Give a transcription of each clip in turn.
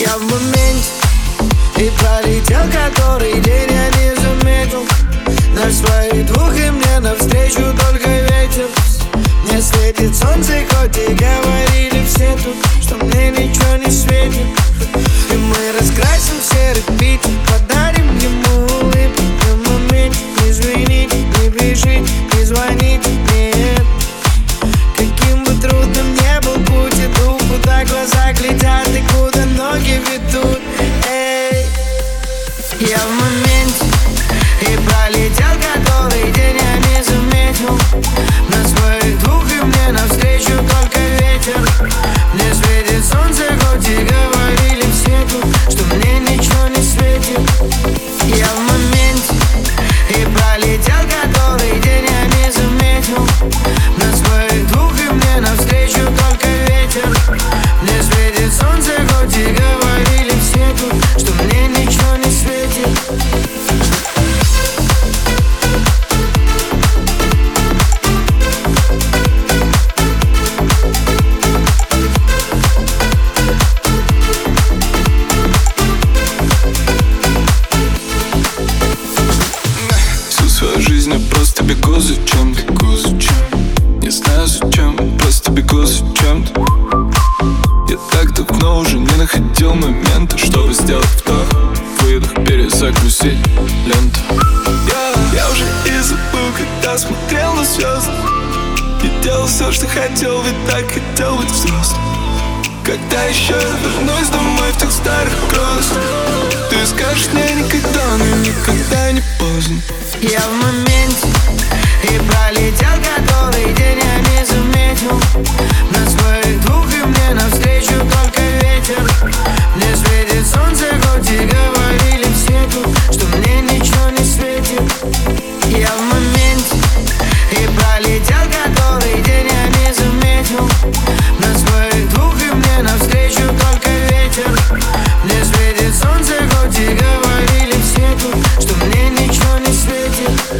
Я в моменте И пролетел который день я не заметил. На свои двух и мне навстречу только ветер. Мне светит солнце, хоть и говорили просто бегу за чем бегу зачем Не знаю зачем, просто бегу за чем-то Я так давно уже не находил момента Чтобы сделать вдох, выдох, перезагрузить ленту. Я, я уже и забыл, когда смотрел на звезды. И делал все, что хотел, ведь так хотел быть взрослым. Когда еще я вернусь домой в тех старых грозах Ты скажешь мне никогда, но никогда не поздно. Я в моменте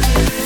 love.